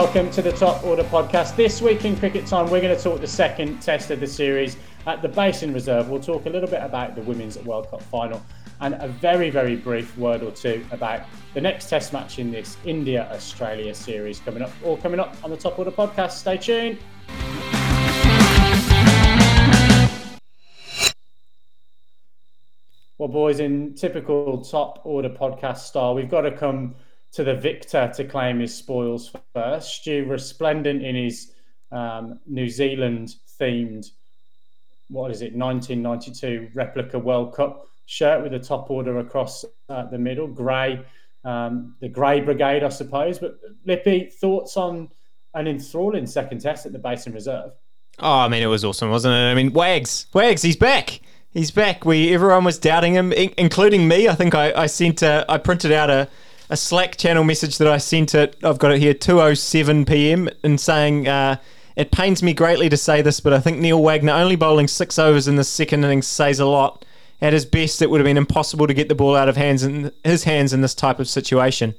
Welcome to the Top Order podcast. This week in Cricket Time, we're going to talk the second test of the series at the Basin Reserve. We'll talk a little bit about the Women's World Cup final and a very, very brief word or two about the next test match in this India Australia series coming up, all coming up on the Top Order podcast. Stay tuned. Well, boys, in typical Top Order podcast style, we've got to come to the victor to claim his spoils first. Stu, resplendent in his um, New Zealand themed, what is it, 1992 replica World Cup shirt with a top order across uh, the middle, grey, um, the grey brigade, I suppose. But Lippy, thoughts on an enthralling second test at the Basin Reserve? Oh, I mean, it was awesome, wasn't it? I mean, Wags, Wags, he's back. He's back. We everyone was doubting him, including me. I think I, I sent, a, I printed out a a Slack channel message that I sent it. I've got it here, 2:07 p.m. and saying uh, it pains me greatly to say this, but I think Neil Wagner only bowling six overs in the second innings says a lot. At his best, it would have been impossible to get the ball out of hands in his hands in this type of situation.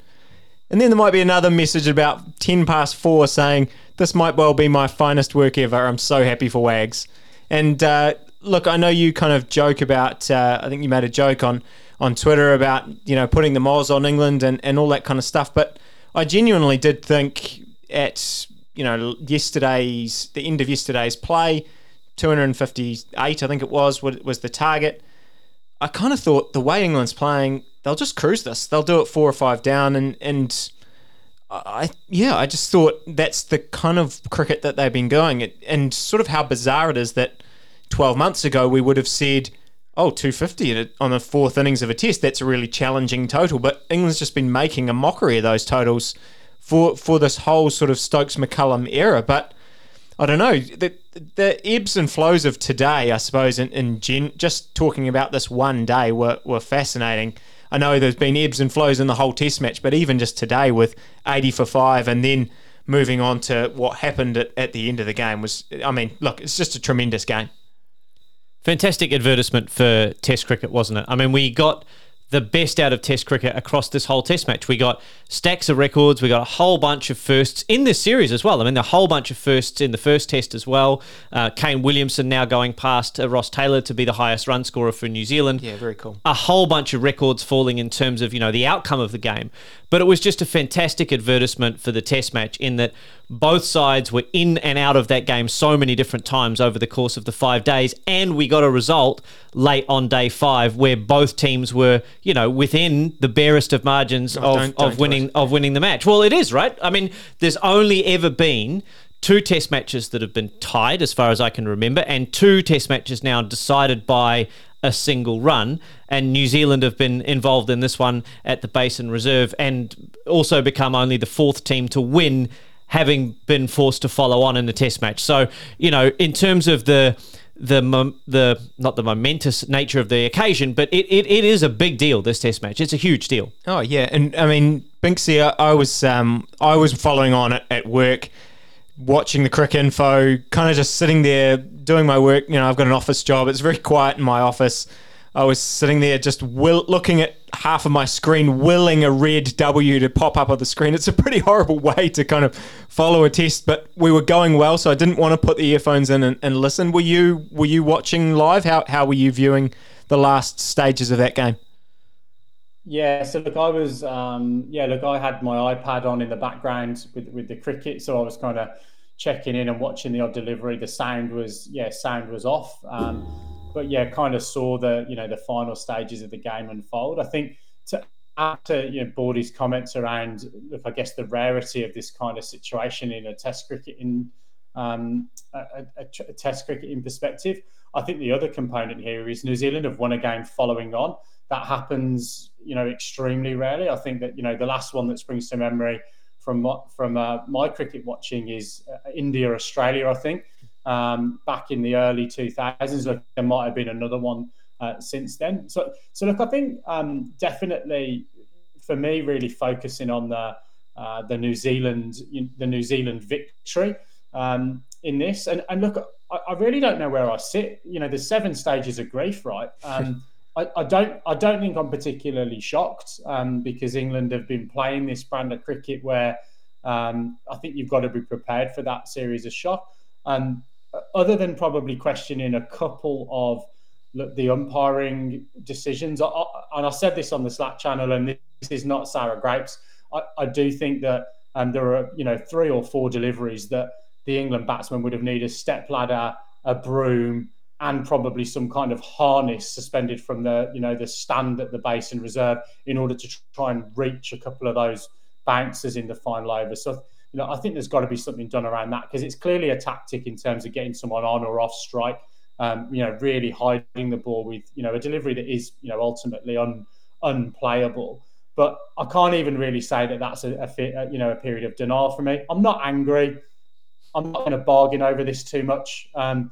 And then there might be another message about 10 past four saying, This might well be my finest work ever. I'm so happy for Wags. And uh, look, I know you kind of joke about, uh, I think you made a joke on on Twitter about you know putting the moles on England and, and all that kind of stuff. But I genuinely did think at you know yesterday's the end of yesterday's play, 258 I think it was was the target. I kind of thought the way England's playing, they'll just cruise this. They'll do it four or five down, and and I yeah, I just thought that's the kind of cricket that they've been going, and sort of how bizarre it is that 12 months ago we would have said oh, 250 on the fourth innings of a test, that's a really challenging total. But England's just been making a mockery of those totals for, for this whole sort of Stokes McCullum era. But I don't know, the, the ebbs and flows of today, I suppose, in, in gen, just talking about this one day were, were fascinating. I know there's been ebbs and flows in the whole test match, but even just today with 80 for five and then moving on to what happened at, at the end of the game was, I mean, look, it's just a tremendous game. Fantastic advertisement for Test cricket, wasn't it? I mean, we got the best out of Test cricket across this whole Test match. We got stacks of records. We got a whole bunch of firsts in this series as well. I mean, a whole bunch of firsts in the first Test as well. Uh, Kane Williamson now going past uh, Ross Taylor to be the highest run scorer for New Zealand. Yeah, very cool. A whole bunch of records falling in terms of you know the outcome of the game. But it was just a fantastic advertisement for the Test match in that both sides were in and out of that game so many different times over the course of the five days, and we got a result late on day five where both teams were, you know, within the barest of margins oh, of, don't, don't of winning of winning the match. Well, it is right. I mean, there's only ever been two test matches that have been tied, as far as I can remember, and two test matches now decided by a single run. And New Zealand have been involved in this one at the Basin Reserve and also become only the fourth team to win, having been forced to follow on in the test match. So, you know, in terms of the the the not the momentous nature of the occasion, but it, it, it is a big deal. This Test match, it's a huge deal. Oh yeah, and I mean Binksy, I, I was um I was following on at, at work, watching the Cricinfo, kind of just sitting there doing my work. You know, I've got an office job. It's very quiet in my office. I was sitting there just will, looking at half of my screen, willing a red W to pop up on the screen. It's a pretty horrible way to kind of follow a test, but we were going well, so I didn't want to put the earphones in and, and listen. Were you were you watching live? How how were you viewing the last stages of that game? Yeah, so look, I was, um, yeah, look, I had my iPad on in the background with with the cricket, so I was kind of checking in and watching the odd delivery. The sound was, yeah, sound was off, um, but yeah, kind of saw the, you know, the final stages of the game unfold. I think to after you know Baldy's comments around, look, I guess the rarity of this kind of situation in a Test cricket in um, a, a, a Test cricket in perspective. I think the other component here is New Zealand have won a game following on that happens, you know, extremely rarely. I think that you know the last one that springs to memory from from uh, my cricket watching is uh, India Australia. I think um, back in the early 2000s. Look, there might have been another one uh, since then. So so look, I think um, definitely for me, really focusing on the uh, the New Zealand the New Zealand victory um, in this, and and look. I, I really don't know where I sit. You know, there's seven stages of grief, right? Um, I, don't I don't think I'm particularly shocked um, because England have been playing this brand of cricket where um, I think you've got to be prepared for that series of shock. And other than probably questioning a couple of the umpiring decisions, I, and I said this on the Slack channel, and this is not sour grapes. I, I do think that um, there are you know three or four deliveries that the England batsman would have needed a step ladder, a broom, and probably some kind of harness suspended from the you know the stand at the base basin reserve in order to try and reach a couple of those bouncers in the final over. So you know I think there's got to be something done around that because it's clearly a tactic in terms of getting someone on or off strike. Um, you know, really hiding the ball with you know a delivery that is you know ultimately un, unplayable. But I can't even really say that that's a, a, you know a period of denial for me. I'm not angry. I'm not going to bargain over this too much. Um,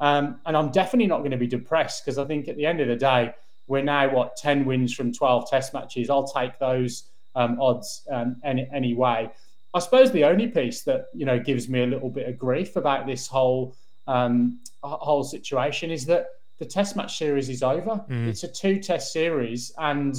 um, and I'm definitely not going to be depressed because I think at the end of the day, we're now what 10 wins from 12 test matches. I'll take those um, odds um, any, anyway. I suppose the only piece that you know gives me a little bit of grief about this whole um, whole situation is that the test match series is over. Mm. It's a two test series, and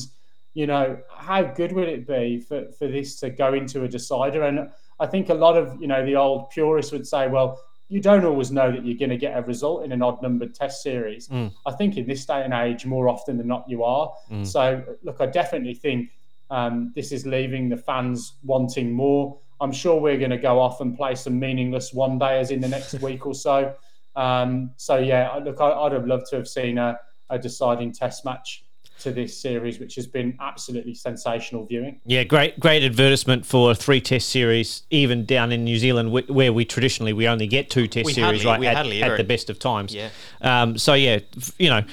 you know how good would it be for, for this to go into a decider? And I think a lot of you know the old purists would say, well, you don't always know that you're going to get a result in an odd numbered test series. Mm. I think in this day and age, more often than not, you are. Mm. So, look, I definitely think um, this is leaving the fans wanting more. I'm sure we're going to go off and play some meaningless one dayers in the next week or so. Um, so, yeah, look, I, would have loved to have seen a, a deciding test match to this series, which has been absolutely sensational viewing. Yeah, great, great advertisement for a three Test series, even down in New Zealand, where we traditionally we only get two Test we series, hardly, right, at, at, the best of times. Yeah. Um, so yeah, you know,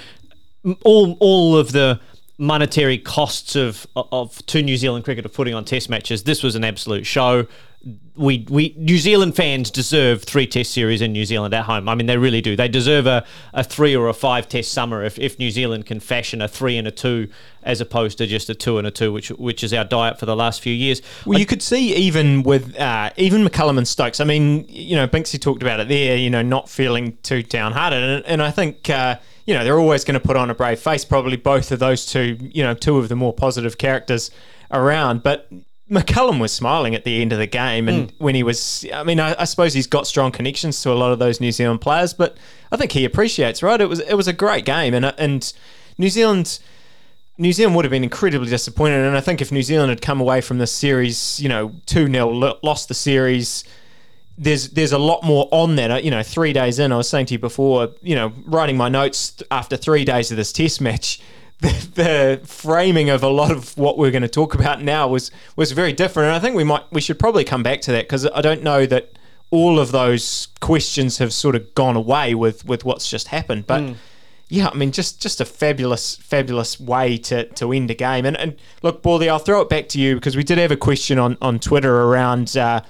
all all of the monetary costs of of two New Zealand cricket of putting on Test matches. This was an absolute show we we New Zealand fans deserve three Test series in New Zealand at home. I mean, they really do. They deserve a, a three or a five Test summer if, if New Zealand can fashion a three and a two as opposed to just a two and a two, which which is our diet for the last few years. Well, I, you could see even with uh, even McCullum and Stokes. I mean, you know, Binksy talked about it there. You know, not feeling too downhearted, and, and I think. Uh, you know, they're always going to put on a brave face. Probably both of those two, you know, two of the more positive characters around. But McCullum was smiling at the end of the game, and mm. when he was, I mean, I, I, suppose he's got strong connections to a lot of those New Zealand players, but I think he appreciates. Right, it was it was a great game, and and New Zealand. New Zealand would have been incredibly disappointed, and I think if New Zealand had come away from this series, you know, two 0 lost the series, there's there's a lot more on that. You know, three days in, I was saying to you before, you know, writing my notes after three days of this Test match, the, the, framing of a lot of what we're going to talk about now was was very different, and I think we might we should probably come back to that because I don't know that all of those questions have sort of gone away with with what's just happened, but. Mm. Yeah, I mean, just just a fabulous, fabulous way to, to end a game. And and look, Baldy, I'll throw it back to you because we did have a question on, on Twitter around uh,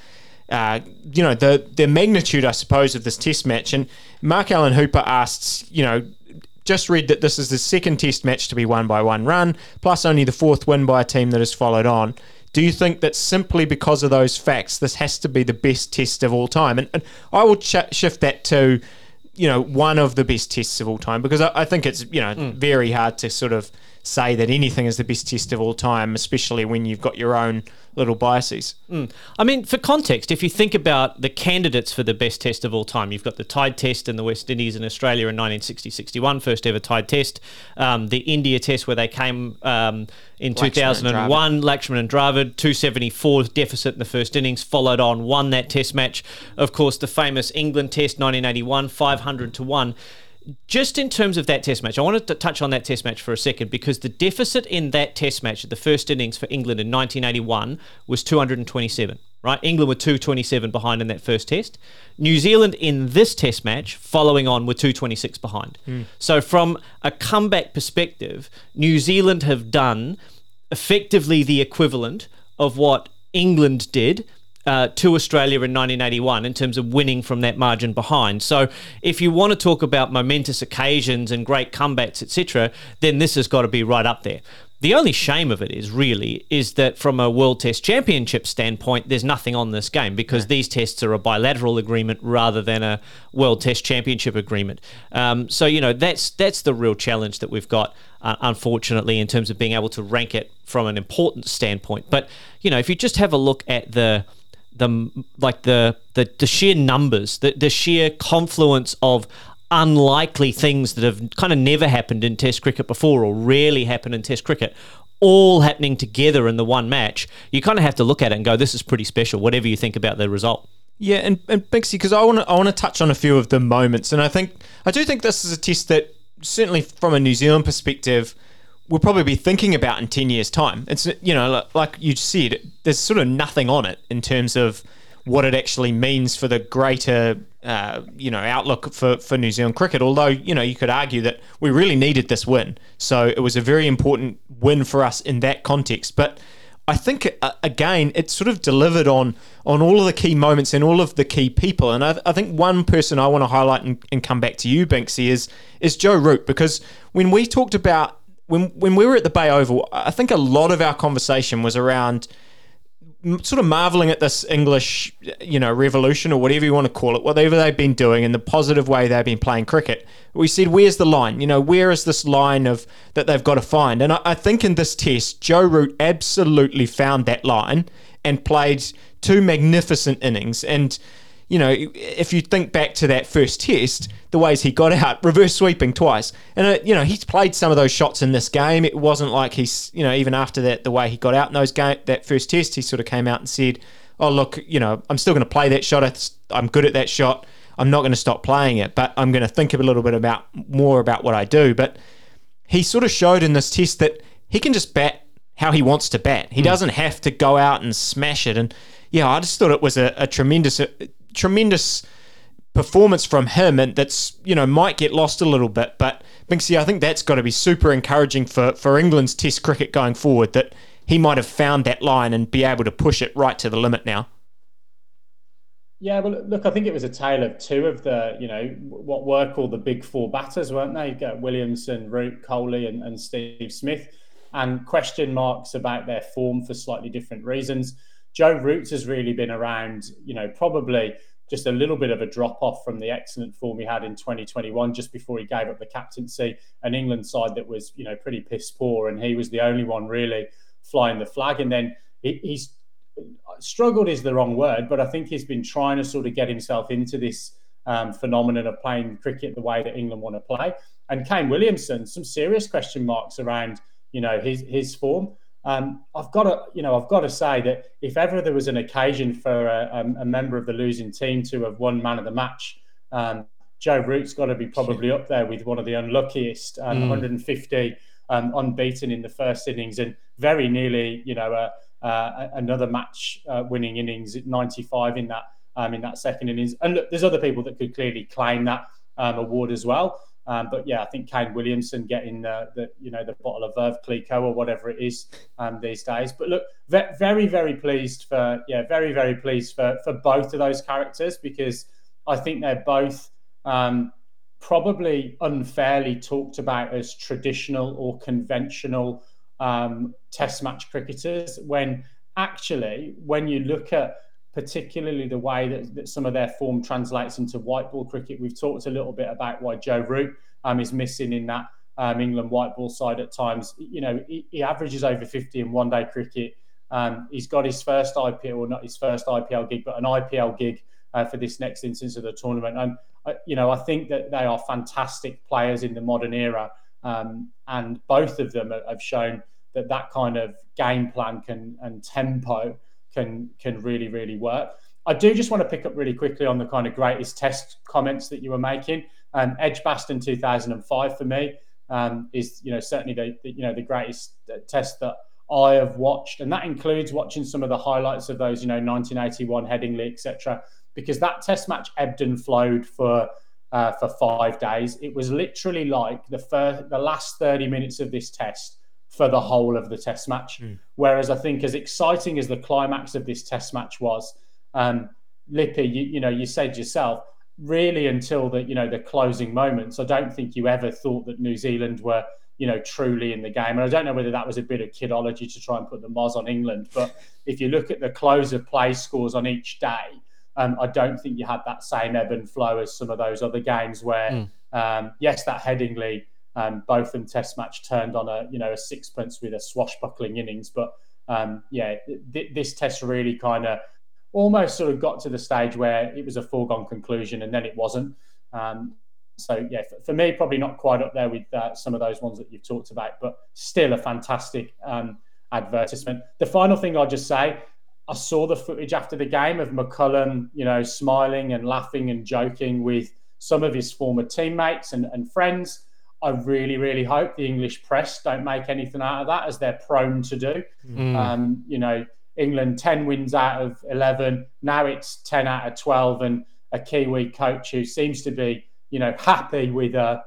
uh, you know the the magnitude, I suppose, of this Test match. And Mark Allen Hooper asks, you know, just read that this is the second test match to be won by one run, plus only the fourth win by a team that has followed on. Do you think that simply because of those facts, this has to be the best test of all time? And, and I will ch- shift that to, you know, one of the best tests of all time because I, I think it's, you know, mm. very hard to sort of say that anything is the best test of all time, especially when you've got your own little biases. Mm. I mean, for context, if you think about the candidates for the best test of all time, you've got the Tied Test in the West Indies and Australia in 1960-61, first ever Tied Test. Um, the India Test where they came um, in 2001, Lakshman and Dravid, 274 deficit in the first innings, followed on, won that Test match. Of course, the famous England Test 1981, 500 to one just in terms of that test match, I wanted to touch on that test match for a second because the deficit in that test match at the first innings for England in 1981 was 227, right? England were 227 behind in that first test. New Zealand in this test match, following on, were 226 behind. Mm. So, from a comeback perspective, New Zealand have done effectively the equivalent of what England did uh, to Australia in 1981 in terms of winning from that margin behind. So, if you want to talk about momentous occasions and great comebacks, etc., then this has got to be right up there. The only shame of it is really is that from a World Test Championship standpoint, there's nothing on this game because these tests are a bilateral agreement rather than a World Test Championship agreement. Um, so you know that's that's the real challenge that we've got, uh, unfortunately, in terms of being able to rank it from an importance standpoint. But you know, if you just have a look at the the like the the, the sheer numbers, the, the sheer confluence of unlikely things that have kind of never happened in Test cricket before or rarely happened in Test cricket, all happening together in the one match, you kind of have to look at it and go, "This is pretty special." Whatever you think about the result. Yeah, and, and Binksy, because I want to I want to touch on a few of the moments, and I think I do think this is a test that certainly from a New Zealand perspective, we'll probably be thinking about in ten years' time. It's you know like you said, there's sort of nothing on it in terms of what it actually means for the greater uh, you know outlook for, for New Zealand cricket. Although you know you could argue that we really needed this win, so it was a very important win for us in that context. But I think uh, again, it sort of delivered on on all of the key moments and all of the key people. And I, I think one person I want to highlight and, and, come back to you, Binksy, is is Joe Root because when we talked about when when we were at the Bay Oval, I think a lot of our conversation was around sort of marveling at this English, you know, revolution or whatever you want to call it, whatever they've been doing in the positive way they've been playing cricket. We said, where's the line? You know, where is this line of that they've got to find? And I, I think in this test, Joe Root absolutely found that line and played two magnificent innings. And you know, if you think back to that first test, the ways he got out, reverse sweeping twice, and uh, you know he's played some of those shots in this game. It wasn't like he's, you know, even after that, the way he got out in those game that first test, he sort of came out and said, "Oh look, you know, I'm still going to play that shot. I'm good at that shot. I'm not going to stop playing it, but I'm going to think a little bit about more about what I do." But he sort of showed in this test that he can just bat how he wants to bat. He mm. doesn't have to go out and smash it. And yeah, I just thought it was a, a tremendous tremendous performance from him, and that's you know might get lost a little bit. But Binksy, I think that's got to be super encouraging for for England's Test cricket going forward. That he might have found that line and be able to push it right to the limit now. Yeah, well, look, I think it was a tale of two of the, you know, what were called the big four batters, weren't they? Williamson, Root, Kohli, and, and Steve Smith, and question marks about their form for slightly different reasons. Joe Roots has really been around, you know, probably just a little bit of a drop off from the excellent form he had in 2021 just before he gave up the captaincy. An England side that was, you know, pretty piss poor, and he was the only one really flying the flag. And then he, he's struggled is the wrong word, but I think he's been trying to sort of get himself into this um, phenomenon of playing cricket the way that England want to play. And Kane Williamson, some serious question marks around, you know, his his form. Um, I've got to, you know, I've got to say that if ever there was an occasion for a, a member of the losing team to have won man of the match, um, Joe Root's got to be probably up there with one of the unluckiest, um, mm. 150 um, unbeaten in the first innings, and very nearly, you know, uh, uh, another match-winning uh, innings at 95 in that um, in that second innings. And look, there's other people that could clearly claim that um, award as well. Um, but yeah, I think Kane Williamson getting the, the you know the bottle of Veuve Clicquot or whatever it is um, these days. But look, very very pleased for yeah very very pleased for for both of those characters because I think they're both um, probably unfairly talked about as traditional or conventional um, Test match cricketers when actually when you look at particularly the way that, that some of their form translates into white ball cricket. We've talked a little bit about why Joe Root um, is missing in that um, England white ball side at times. You know, he, he averages over 50 in one day cricket. Um, he's got his first IPL, or not his first IPL gig, but an IPL gig uh, for this next instance of the tournament. And, uh, you know, I think that they are fantastic players in the modern era. Um, and both of them have shown that that kind of game plan can and tempo can can really really work. I do just want to pick up really quickly on the kind of greatest test comments that you were making. Um, Edgbaston 2005 for me um, is you know certainly the, the, you know the greatest test that I have watched, and that includes watching some of the highlights of those you know 1981 Headingley etc. Because that test match ebbed and flowed for uh, for five days. It was literally like the first the last 30 minutes of this test for the whole of the test match. Mm. Whereas I think as exciting as the climax of this test match was, um, Lippy, you, you know, you said yourself, really until the you know the closing moments, I don't think you ever thought that New Zealand were you know truly in the game. And I don't know whether that was a bit of kidology to try and put the moz on England, but if you look at the close of play scores on each day. Um, I don't think you had that same ebb and flow as some of those other games where, mm. um, yes, that Headingley um, both them Test match turned on a you know a sixpence with a swashbuckling innings, but um, yeah, th- this Test really kind of almost sort of got to the stage where it was a foregone conclusion, and then it wasn't. Um, so yeah, for, for, me, probably not quite up there with uh, some of those ones that you've talked about, but still a fantastic um, advertisement. The final thing I'll just say, I saw the footage after the game of McCullum, you know, smiling and laughing and joking with some of his former teammates and, and friends. I really, really hope the English press don't make anything out of that, as they're prone to do. Mm. Um, you know, England 10 wins out of 11. Now it's 10 out of 12. And a Kiwi coach who seems to be you know, happy with a,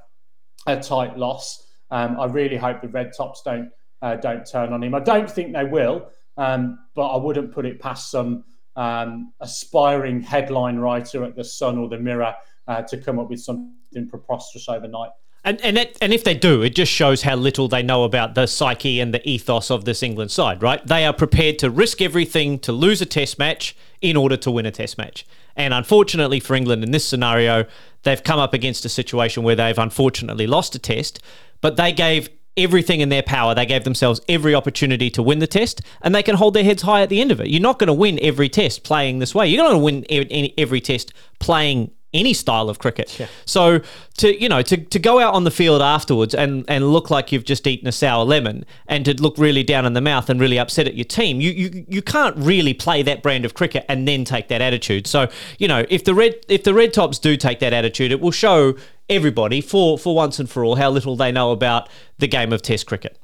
a tight loss. Um, I really hope the Red Tops don't uh, don't turn on him. I don't think they will, um, but I wouldn't put it past some um, aspiring headline writer at the Sun or the Mirror uh, to come up with something preposterous overnight. And and that, and if they do, it just shows how little they know about the psyche and the ethos of this England side, right? They are prepared to risk everything to lose a test match in order to win a test match. And unfortunately for England in this scenario, they've come up against a situation where they've unfortunately lost a test, but they gave everything in their power. They gave themselves every opportunity to win the test, and they can hold their heads high at the end of it. You're not going to win every test playing this way. You're not going to win every test playing any style of cricket. Yeah. So to you know to, to go out on the field afterwards and and look like you've just eaten a sour lemon and to look really down in the mouth and really upset at your team, you you you can't really play that brand of cricket and then take that attitude. So you know if the red if the red tops do take that attitude, it will show everybody for for once and for all how little they know about the game of Test cricket.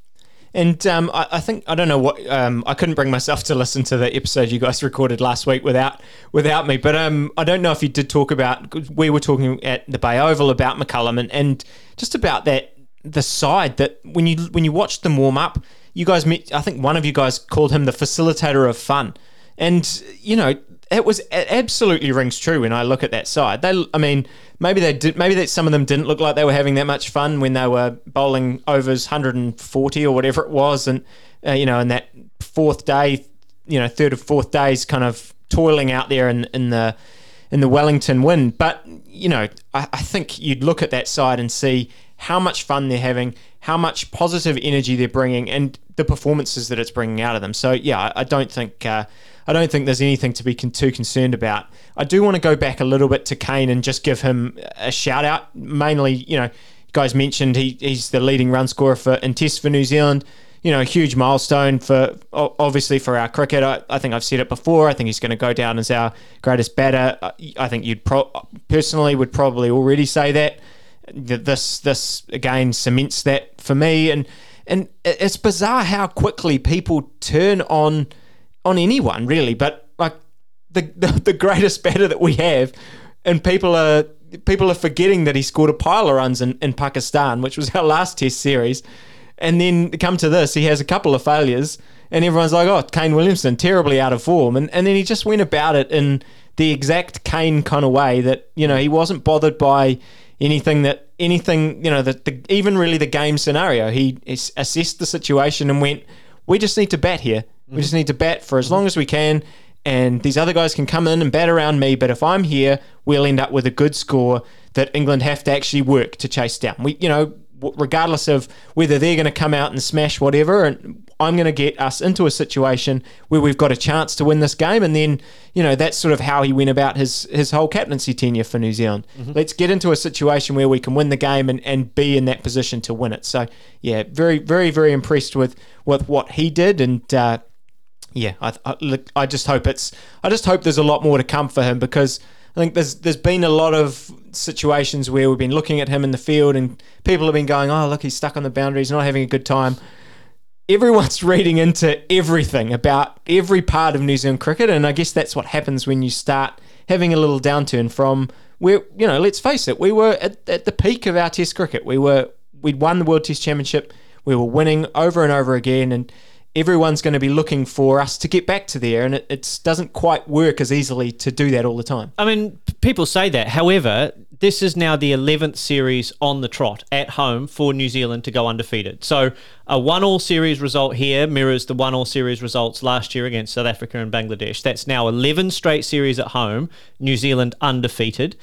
And um, I, I, think I don't know what um, I couldn't bring myself to listen to the episode you guys recorded last week without without me. But um, I don't know if you did talk about. We were talking at the Bay Oval about McCullum and, and just about that the side that when you when you watched them warm up, you guys met. I think one of you guys called him the facilitator of fun, and you know it was it absolutely rings true when I look at that side. They, I mean, maybe they did. Maybe that some of them didn't look like they were having that much fun when they were bowling overs 140 or whatever it was, and uh, you know, in that fourth day, you know, third or fourth days, kind of toiling out there in in the in the Wellington wind. But you know, I, I think you'd look at that side and see how much fun they're having, how much positive energy they're bringing, and the performances that it's bringing out of them. So yeah, I, I don't think. Uh, I don't think there's anything to be con- too concerned about. I do want to go back a little bit to Kane and just give him a shout out. Mainly, you know, guys mentioned he, he's the leading run scorer for in Test for New Zealand. You know, a huge milestone for obviously for our cricket. I, I think I've said it before. I think he's going to go down as our greatest batter. I think you'd pro- personally would probably already say that. This this again cements that for me, and and it's bizarre how quickly people turn on on anyone really, but like the, the, the greatest batter that we have, and people are people are forgetting that he scored a pile of runs in, in Pakistan, which was our last Test series, and then come to this, he has a couple of failures, and everyone's like, oh, Kane Williamson, terribly out of form, and and then he just went about it in the exact Kane kind of way that you know he wasn't bothered by anything that anything you know that the, even really the game scenario. He assessed the situation and went, we just need to bat here we just need to bat for as long as we can, and these other guys can come in and bat around me. But if I'm here, we'll end up with a good score that England have to actually work to chase down. We, you know, regardless of whether they're going to come out and smash whatever, and I'm going to get us into a situation where we've got a chance to win this game, and then you know that's sort of how he went about his his whole captaincy tenure for New Zealand. Mm-hmm. Let's get into a situation where we can win the game and, and be in that position to win it. So yeah, very very very impressed with with what he did, and uh, yeah, I, I, I just hope it's I just hope there's a lot more to come for him because I think there's there's been a lot of situations where we've been looking at him in the field and people have been going, oh look, he's stuck on the boundaries, not having a good time. Everyone's reading into everything about every part of New Zealand cricket, and I guess that's what happens when you start having a little downturn from where you know, let's face it, we were at, at the peak of our Test cricket. We were we'd won the World Test Championship, we were winning over and over again, and everyone's going to be looking for us to get back to there, and it, it doesn't quite work as easily to do that all the time. I mean, people say that. However, this is now the 11th series on the trot at home for New Zealand to go undefeated. So a one-all series result here mirrors the one-all series results last year against South Africa and Bangladesh. That's now 11 straight series at home. New Zealand undefeated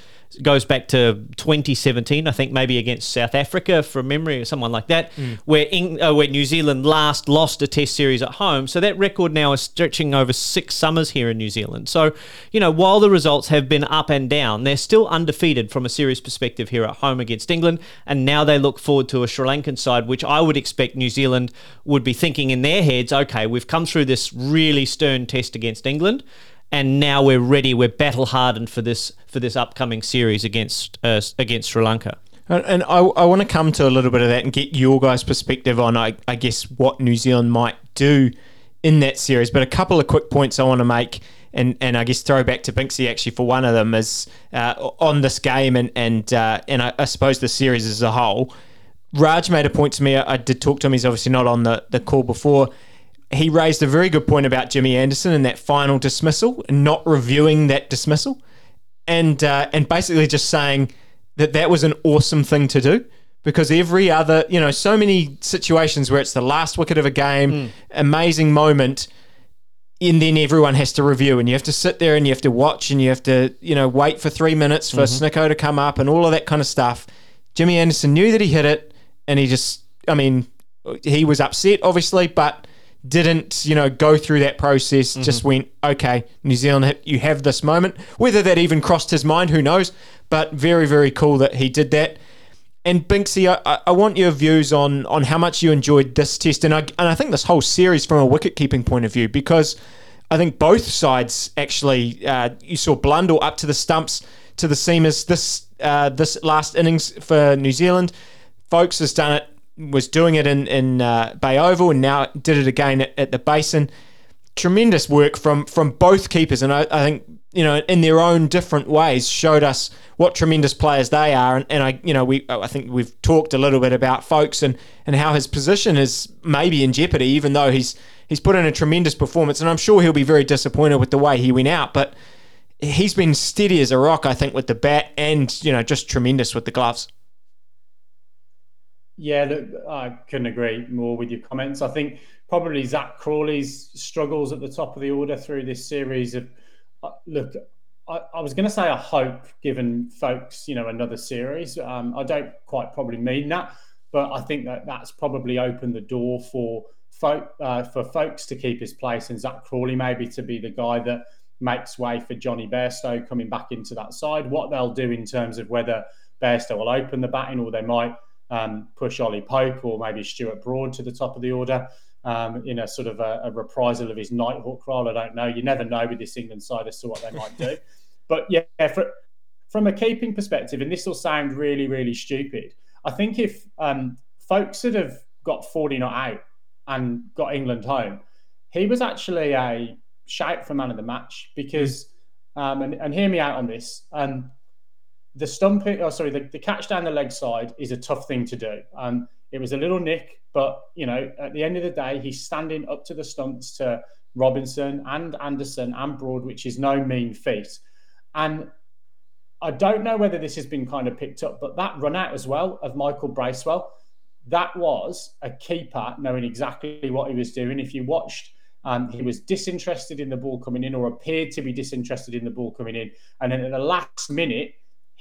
goes back to 2017, I think maybe against South Africa from memory or someone like that, mm. where Eng- uh, where New Zealand last lost a Test series at home. So that record now is stretching over six summers here in New Zealand. So you know while the results have been up and down, they're still undefeated from a series perspective here at home against England, and now they look forward to a Sri Lankan side, which I would expect New Zealand would be thinking in their heads, okay, we've come through this really stern test against England and now we're ready. We're battle hardened for this for this upcoming series against uh, against Sri Lanka. And I, I want to come to a little bit of that and get your guys' perspective on, I, I guess, what New Zealand might do in that series. But a couple of quick points I want to make, and, and I guess throw back to Binksy actually for one of them is uh, on this game and and uh, and I, I, suppose the series as a whole. Raj made a point to me. I, I did talk to him. He's obviously not on the, the call before he raised a very good point about Jimmy Anderson and that final dismissal, and not reviewing that dismissal, and uh, and basically just saying that that was an awesome thing to do because every other, you know, so many situations where it's the last wicket of a game, mm. amazing moment, and then everyone has to review, and you have to sit there and you have to watch, and you have to, you know, wait for three minutes for mm-hmm. Snicko to come up and all of that kind of stuff. Jimmy Anderson knew that he hit it, and he just, I mean, he was upset, obviously, but didn't you know go through that process mm-hmm. just went okay new zealand you have this moment. Whether that even crossed his mind who knows? But very very cool that he did that. And Binksy, I, I want your views on on how much you enjoyed this test. And I, and I think this whole series from a wicket keeping point of view because I think both sides actually uh, you saw Blundell up to the stumps to the seamers this uh, this last innings for New Zealand. Foakes has done it was doing it in in uh, Bay Oval and now did it again at, at, the Basin. Tremendous work from from both keepers, and I, I, think you know in their own different ways showed us what tremendous players they are. And, and I you know we I think we've talked a little bit about Foakes and and how his position is maybe in jeopardy, even though he's he's put in a tremendous performance, and I'm sure he'll be very disappointed with the way he went out, but. He's been steady as a rock, I think, with the bat, and you know, just tremendous with the gloves. Yeah, look, I couldn't agree more with your comments. I think probably Zak Crawley's struggles at the top of the order through this series of uh, look. I, I was going to say I hope, given Foakes, you know, another series. Um, I don't quite probably mean that, but I think that that's probably opened the door for folk uh, for Foakes to keep his place and Zach Crawley maybe to be the guy that makes way for Jonny Bairstow coming back into that side. What they'll do in terms of whether Bairstow will open the batting or they might um, push Ollie Pope or maybe Stuart Broad to the top of the order um, in a sort of a, a, reprisal of his Nighthawk role. I don't know. You never know with this England side as to what they might do. but yeah, for, from a keeping perspective, and this will sound really, really stupid, I think if um, Foakes had have got 40 not out and got England home, he was actually a shout for man of the match because, um, and, and hear me out on this. Um, the stumping, oh sorry, the, the catch down the leg side is a tough thing to do. Um, it was a little nick, but you know, at the end of the day, he's standing up to the stumps to Robinson and Anderson and Broad, which is no mean feat. And I don't know whether this has been kind of picked up, but that run out as well of Michael Bracewell, that was a keeper knowing exactly what he was doing. If you watched, um, he was disinterested in the ball coming in or appeared to be disinterested in the ball coming in. And then at the last minute,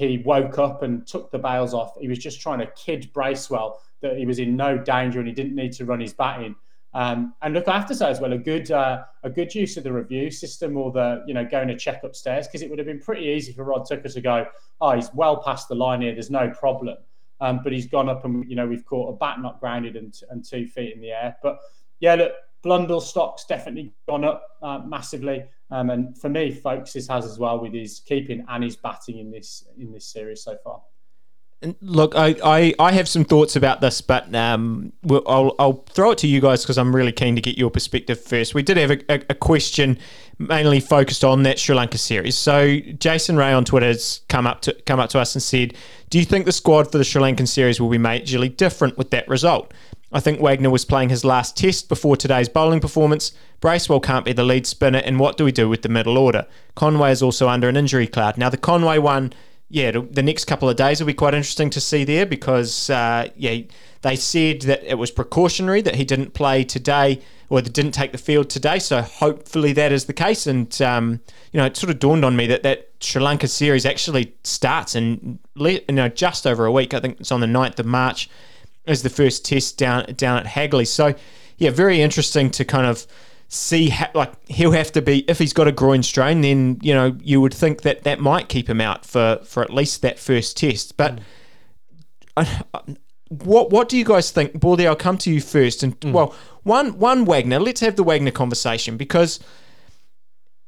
he woke up and took the bails off. He was just trying to kid Bracewell that he was in no danger and he didn't need to run his batting. Um, and look, I have to say as well, a good uh, a good use of the review system or the you know going to check upstairs because it would have been pretty easy for Rod Tucker to go, oh, he's well past the line here. There's no problem. Um, but he's gone up and you know we've caught a bat not grounded and, and two feet in the air. But yeah, look, Blundell stock's definitely gone up uh, massively. Um, and for me, Foakes has as well with his keeping and his batting in this in this series so far. Look, I, I, I have some thoughts about this, but um, we'll, I'll, I'll throw it to you guys because I'm really keen to get your perspective first. We did have a, a, a, question mainly focused on that Sri Lanka series. So Jason Ray on Twitter has come up to come up to us and said, "Do you think the squad for the Sri Lankan series will be majorly different with that result?" I think Wagner was playing his last test before today's bowling performance. Bracewell can't be the lead spinner, and what do we do with the middle order? Conway is also under an injury cloud. Now, the Conway one yeah, the next couple of days will be quite interesting to see there because uh, yeah, they said that it was precautionary that he didn't play today or that didn't take the field today. So hopefully that is the case. And um, you know, it sort of dawned on me that that Sri Lanka series actually starts in you know just over a week. I think it's on the 9th of March as the first test down down at Hagley. So yeah, very interesting to kind of see how, like he'll have to be if he's got a groin strain then you know you would think that that might keep him out for for at least that first test but mm. I, I, what what do you guys think Baldy I'll come to you first and mm. well one one Wagner let's have the Wagner conversation because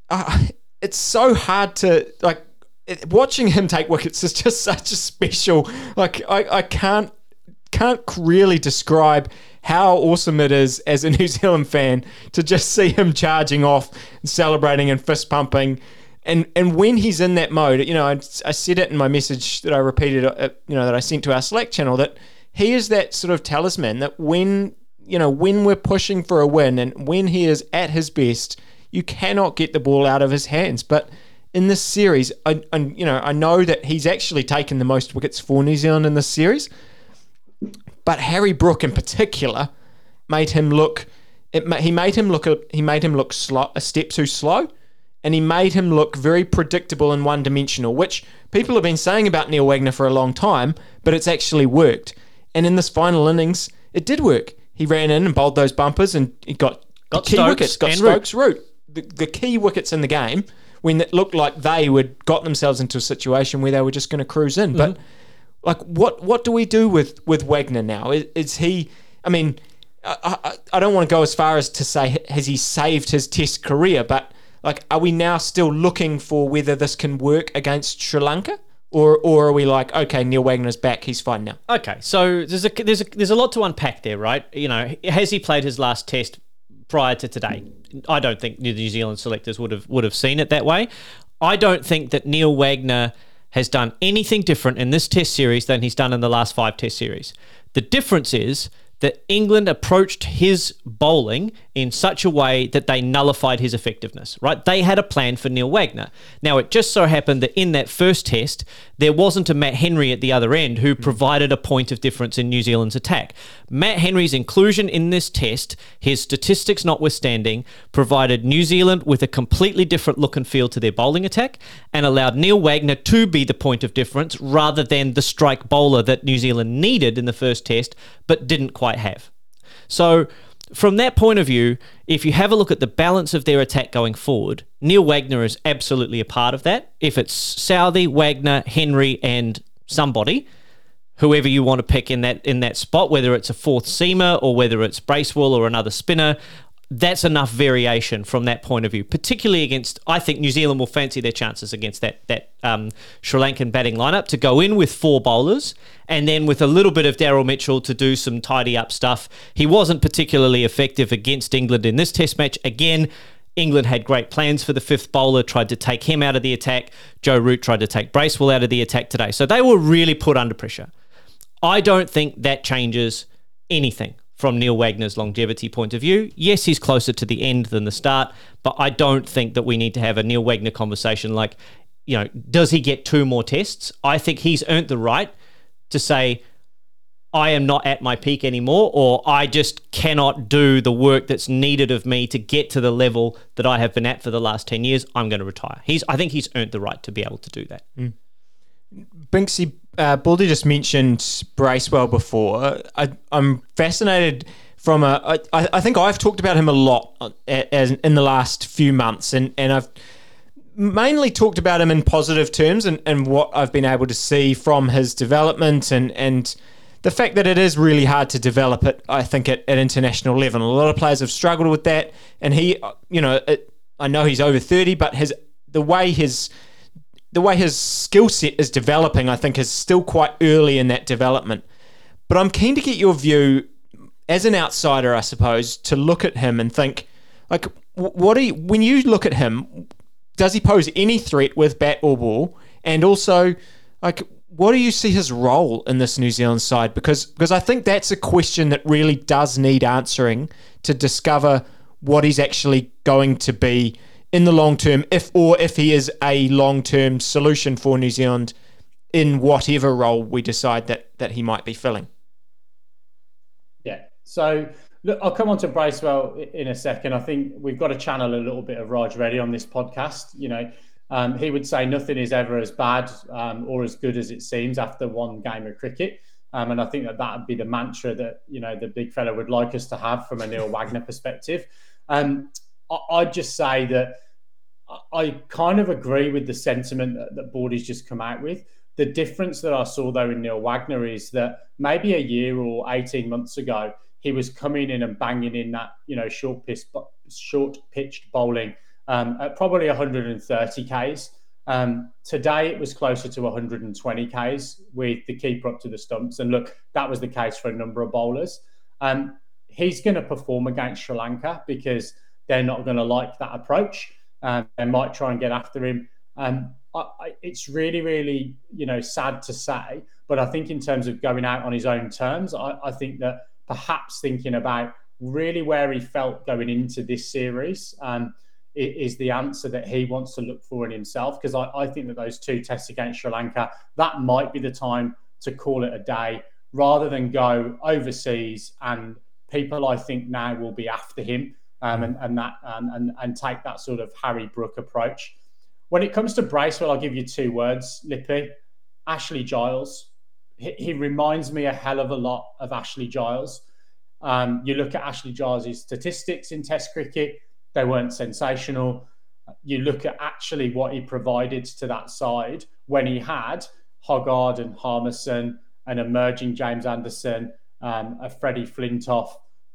uh, it's so hard to like it, watching him take wickets is just such a special like I, I can't can't really describe how awesome it is as a New Zealand fan to just see him charging off and celebrating and fist pumping. And and when he's in that mode, you know, I, I said it in my message that I repeated, uh, you know, that I sent to our Slack channel that he is that sort of talisman that when you know when we're pushing for a win and when he is at his best, you cannot get the ball out of his hands. But in this series, I you know I know that he's actually taken the most wickets for New Zealand in this series. But Harry Brook in particular made him look. It, he made him look. A, he made him look slow, a step too slow, and he made him look very predictable and one-dimensional, which people have been saying about Neil Wagner for a long time. But it's actually worked. And in this final innings, it did work. He ran in and bowled those bumpers, and he got, got key Stokes wickets. Got Stokes' root. root. The, the key wickets in the game when it looked like they would got themselves into a situation where they were just going to cruise in. Mm-hmm. But like what what do we do with with Wagner now? Is, is he? I mean, I, I, I don't want to go as far as to say has he saved his Test career, but like, are we now still looking for whether this can work against Sri Lanka? Or, or are we like okay Neil Wagner's back he's fine now okay so there's a there's a there's a lot to unpack there right you know has he played his last test prior to today I don't think the New Zealand selectors would have would have seen it that way I don't think that Neil Wagner has done anything different in this test series than he's done in the last five test series. The difference is that England approached his bowling in such a way that they nullified his effectiveness, right? They had a plan for Neil Wagner. Now, it just so happened that in that first test, there wasn't a Matt Henry at the other end who hmm. provided a point of difference in New Zealand's attack. Matt Henry's inclusion in this test, his statistics notwithstanding, provided New Zealand with a completely different look and feel to their bowling attack and allowed Neil Wagner to be the point of difference rather than the strike bowler that New Zealand needed in the first test but didn't quite have. So, from that point of view, if you have a look at the balance of their attack going forward, Neil Wagner is absolutely a part of that. If it's Southee, Wagner, Henry, and somebody, whoever you want to pick in that in that spot, whether it's a fourth seamer or whether it's Bracewell or another spinner, that's enough variation from that point of view, particularly against. I think New Zealand will fancy their chances against that that um, Sri Lankan batting lineup to go in with four bowlers and then with a little bit of Daryl Mitchell to do some tidy up stuff. He wasn't particularly effective against England in this Test match. Again, England had great plans for the fifth bowler, tried to take him out of the attack. Joe Root tried to take Bracewell out of the attack today. So they were really put under pressure. I don't think that changes anything from Neil Wagner's longevity point of view. Yes, he's closer to the end than the start, but I don't think that we need to have a Neil Wagner conversation like, you know, does he get two more tests? I think he's earned the right to say, I am not at my peak anymore, or I just cannot do the work that's needed of me to get to the level that I have been at for the last 10 years. I'm going to retire. He's, I think he's earned the right to be able to do that. Mm. Binksy, uh, Baldy just mentioned Bracewell before. I, am fascinated from a. I, I think I've talked about him a lot uh, as in the last few months, and, and I've mainly talked about him in positive terms and, and what I've been able to see from his development and and the fact that it is really hard to develop it. I think at, at international level, a lot of players have struggled with that, and he, you know, it, I know he's over thirty, but his the way his the way his skill set is developing, I think, is still quite early in that development. But I'm keen to get your view as an outsider, I suppose, to look at him and think, like, what do you, when you look at him, does he pose any threat with bat or ball? And also, like, what do you see his role in this New Zealand side? Because because I think that's a question that really does need answering to discover what he's actually going to be in the long term, if or if he is a long term solution for New Zealand in whatever role we decide that that he might be filling. Yeah. So look, I'll come on to Bracewell in a second. I think we've got to channel a little bit of Raj Reddy on this podcast. You know, um, he would say nothing is ever as bad um, or as good as it seems after one game of cricket. Um, and I think that that would be the mantra that you know the big fella would like us to have from a Neil Wagner perspective. Um, I, would just say that I kind of agree with the sentiment that, that Bordy's just come out with. The difference that I saw though in Neil Wagner is that maybe a year or eighteen months ago he was coming in and banging in that you know short pitch, short pitched bowling um, at probably 130 k's. Um, today it was closer to 120 Ks with the keeper up to the stumps. And look, that was the case for a number of bowlers. Um, he's going to perform against Sri Lanka because they're not going to like that approach. Um, they might try and get after him. Um, I, I, it's really, really, you know, sad to say, but I think in terms of going out on his own terms, I, I think that perhaps thinking about really where he felt going into this series. Um, is the answer that he wants to look for in himself. Because I, I, think that those two tests against Sri Lanka, that might be the time to call it a day rather than go overseas. And people, I think, now will be after him um, and, and that um, and, and take that sort of Harry Brook approach. When it comes to Bracewell, I'll give you two words, Lippy. Ashley Giles. He, he reminds me a hell of a lot of Ashley Giles. Um, you look at Ashley Giles' statistics in Test cricket they weren't sensational. You look at actually what he provided to that side when he had Hoggard and Harmison, an emerging James Anderson, um, a Freddie Flintoff,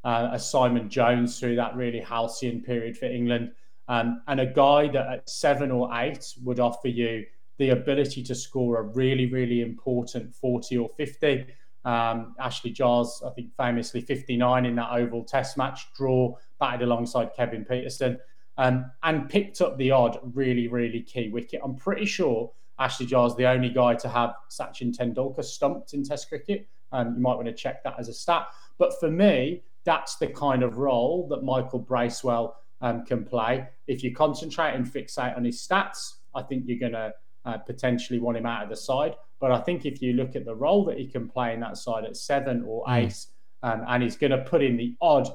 uh, a Simon Jones through that really halcyon period for England, um, and a guy that at seven or eight would offer you the ability to score a really, really important 40 or 50. Um, Ashley Giles, I think, famously 59 in that Oval Test match draw, batted alongside Kevin Pietersen, um, and picked up the odd really, really key wicket. I'm pretty sure Ashley Giles the only guy to have Sachin Tendulkar stumped in Test cricket. Um, you might want to check that as a stat. But for me, that's the kind of role that Michael Bracewell um, can play. If you concentrate and fixate on his stats, I think you're going to uh, potentially want him out of the side. But I think if you look at the role that he can play in that side at seven or hmm. eight, mm. um, and he's going to put in the odd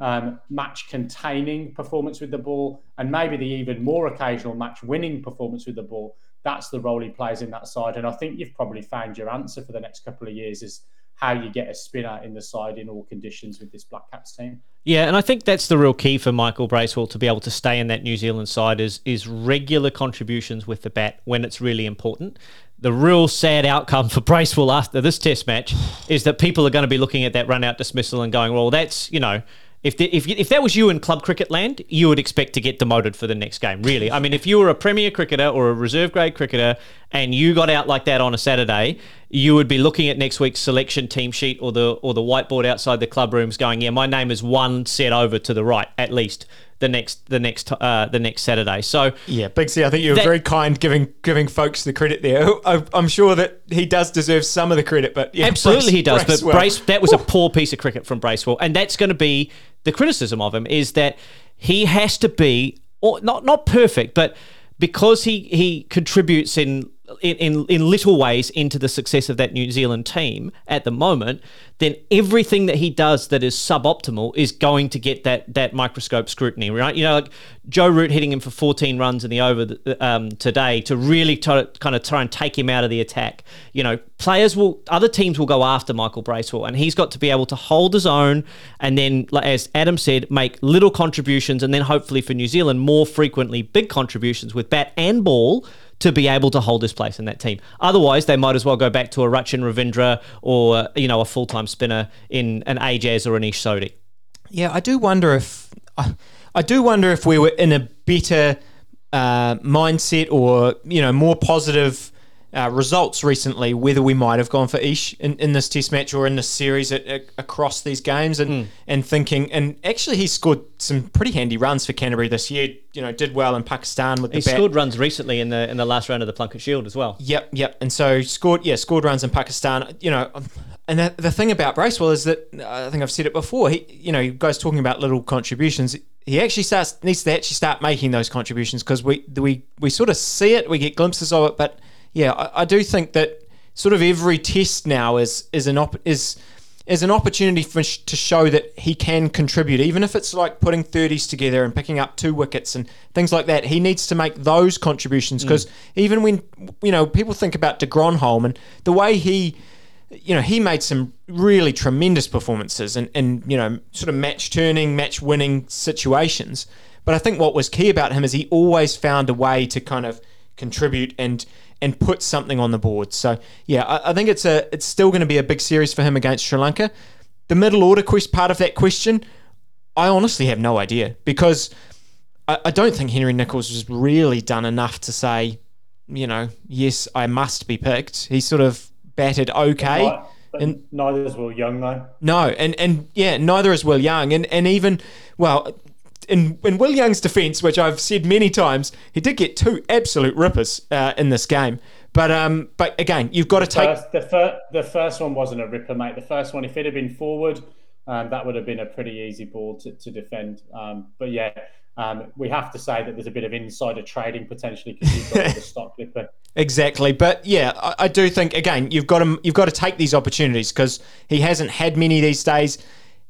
um, match containing performance with the ball and maybe the even more occasional match winning performance with the ball, that's the role he plays in that side. And I think you've probably found your answer for the next couple of years is how you get a spinner in the side in all conditions with this Black Caps team. Yeah, and I think that's the real key for Michael Bracewell to be able to stay in that New Zealand side is is regular contributions with the bat when it's really important. The real sad outcome for Bracewell after this Test match is that people are going to be looking at that run out dismissal and going, well, that's you know if, the, if if that was you in club cricket land, you would expect to get demoted for the next game. Really, I mean, if you were a premier cricketer or a reserve grade cricketer and you got out like that on a Saturday, you would be looking at next week's selection team sheet or the or the whiteboard outside the club rooms, going, "Yeah, my name is one set over to the right at least." The next the next uh, the next Saturday. So yeah, Big C, I think you were that, very kind giving giving Foakes the credit there. I'm sure that he does deserve some of the credit, but yeah, absolutely Brace, he does. Bracewell. But Brace, that was a poor piece of cricket from Bracewell, and that's going to be the criticism of him is that he has to be or not not perfect, but because he he contributes in in, in, in little ways into the success of that New Zealand team at the moment, then everything that he does that is suboptimal is going to get that that microscope scrutiny, right? You know, like Joe Root hitting him for 14 runs in the over um, today to really try kind of try and take him out of the attack. You know, players will, other teams will go after Michael Bracewell, and he's got to be able to hold his own, and then, as Adam said, make little contributions, and then hopefully for New Zealand more frequently big contributions with bat and ball to be able to hold his place in that team. Otherwise, they might as well go back to a Rachin Ravindra or you know a full time spinner in an Ajaz or an Ish Sodhi. Yeah, I do wonder if I, I do wonder if we were in a better uh, mindset or you know more positive uh, results recently, whether we might have gone for Ish in, in this test match or in this series at, at, across these games, and mm. and thinking, and actually he scored some pretty handy runs for Canterbury this year. You know, did well in Pakistan with the he scored runs recently in the in the last round of the Plunket Shield as well. Yep, yep, and so scored yeah scored runs in Pakistan. You know. And the, the thing about Bracewell is that I think I've said it before. He, you know, guys talking about little contributions. He actually starts needs to actually start making those contributions because we we we sort of see it, we get glimpses of it, but yeah, I, I do think that sort of every test now is is an op- is is an opportunity for sh- to show that he can contribute, even if it's like putting 30s together and picking up two wickets and things like that. He needs to make those contributions mm. because even when you know people think about De Grandhomme and the way he, you know, he made some really tremendous performances and and you know sort of match turning, match winning situations. But I think what was key about him is he always found a way to kind of contribute and and put something on the board. So yeah, I, I think it's a it's still going to be a big series for him against Sri Lanka. The middle order quest part of that question, I honestly have no idea because I, I don't think Henry Nicholls has really done enough to say, you know, yes, I must be picked. He sort of batted okay. Right, but And- neither is Will Young though. No, and and yeah, neither is Will Young, and and even well, in in Will Young's defence, which I've said many times, he did get two absolute rippers uh, in this game. But um, but again, you've got to take First, the, fir- the first one wasn't a ripper, mate. The first one, if it had been forward, um, that would have been a pretty easy ball to, to defend. Um, but yeah, um, we have to say that there's a bit of insider trading potentially because you've got the stock clipper. Exactly, but yeah, I, I do think again you've got to you've got to take these opportunities because he hasn't had many these days.